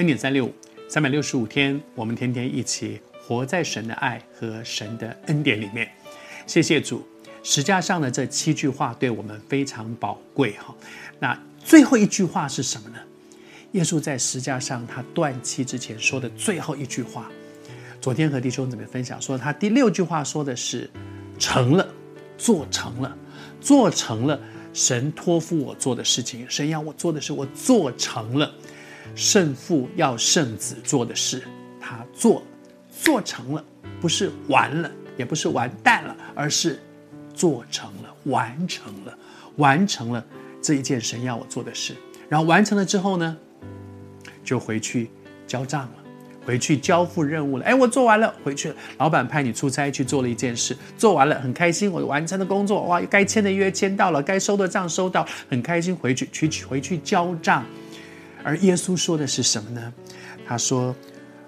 恩典三六五，三百六十五天，我们天天一起活在神的爱和神的恩典里面。谢谢主，十架上的这七句话对我们非常宝贵哈。那最后一句话是什么呢？耶稣在十架上他断气之前说的最后一句话。昨天和弟兄姊妹分享说，他第六句话说的是“成了”，做成了，做成了。神托付我做的事情，神要我做的事，我做成了。圣父要圣子做的事，他做，做成了，不是完了，也不是完蛋了，而是做成了，完成了，完成了这一件神要我做的事。然后完成了之后呢，就回去交账了。回去交付任务了，哎，我做完了，回去了。老板派你出差去做了一件事，做完了，很开心，我完成了工作，哇，该签的约签到了，该收的账收到，很开心，回去去回去交账。而耶稣说的是什么呢？他说：“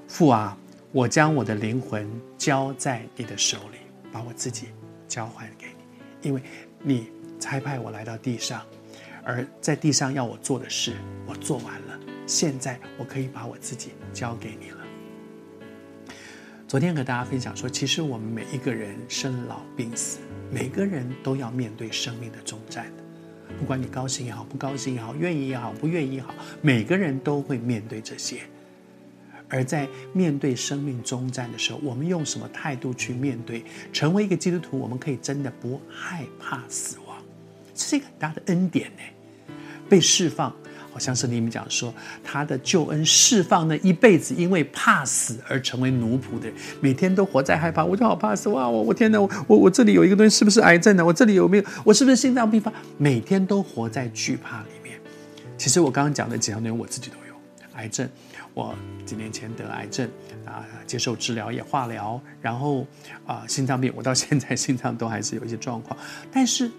父啊，我将我的灵魂交在你的手里，把我自己交还给你，因为你差派我来到地上，而在地上要我做的事，我做完了，现在我可以把我自己交给你了。”昨天和大家分享说，其实我们每一个人生老病死，每个人都要面对生命的终战的。不管你高兴也好，不高兴也好，愿意也好，不愿意也好，每个人都会面对这些。而在面对生命终站的时候，我们用什么态度去面对？成为一个基督徒，我们可以真的不害怕死亡，这是一个很大的恩典呢，被释放。好像是你们讲说，他的救恩释放了一辈子，因为怕死而成为奴仆的人，每天都活在害怕。我就好怕死哇！我我天哪！我我我这里有一个东西，是不是癌症呢？我这里有没有？我是不是心脏病发？每天都活在惧怕里面。其实我刚刚讲的几样内容，我自己都有癌症。我几年前得癌症啊，接受治疗也化疗，然后啊心脏病，我到现在心脏都还是有一些状况。但是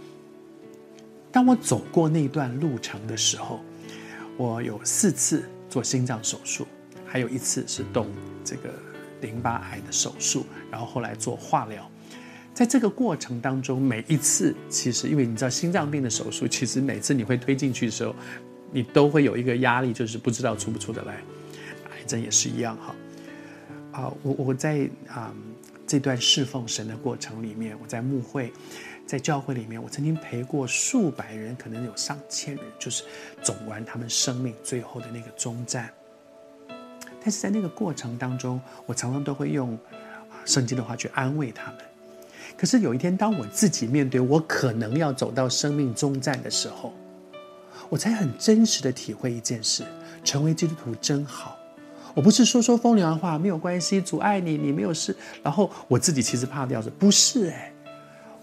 当我走过那段路程的时候，我有四次做心脏手术，还有一次是动这个淋巴癌的手术，然后后来做化疗。在这个过程当中，每一次其实因为你知道心脏病的手术，其实每次你会推进去的时候，你都会有一个压力，就是不知道出不出得来。癌症也是一样哈。啊，我我在啊这段侍奉神的过程里面，我在牧会。在教会里面，我曾经陪过数百人，可能有上千人，就是走完他们生命最后的那个终站。但是在那个过程当中，我常常都会用圣经的话去安慰他们。可是有一天，当我自己面对我可能要走到生命终站的时候，我才很真实的体会一件事：成为基督徒真好。我不是说说风凉话，没有关系，阻碍你，你没有事。然后我自己其实怕掉的，不是哎。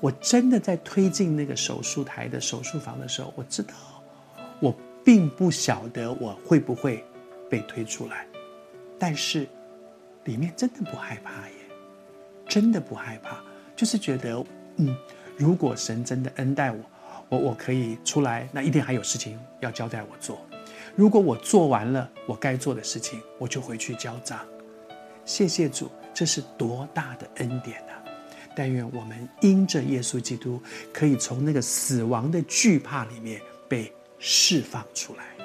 我真的在推进那个手术台的手术房的时候，我知道，我并不晓得我会不会被推出来，但是里面真的不害怕耶，真的不害怕，就是觉得，嗯，如果神真的恩待我，我我可以出来，那一定还有事情要交代我做。如果我做完了我该做的事情，我就回去交账。谢谢主，这是多大的恩典啊！但愿我们因着耶稣基督，可以从那个死亡的惧怕里面被释放出来。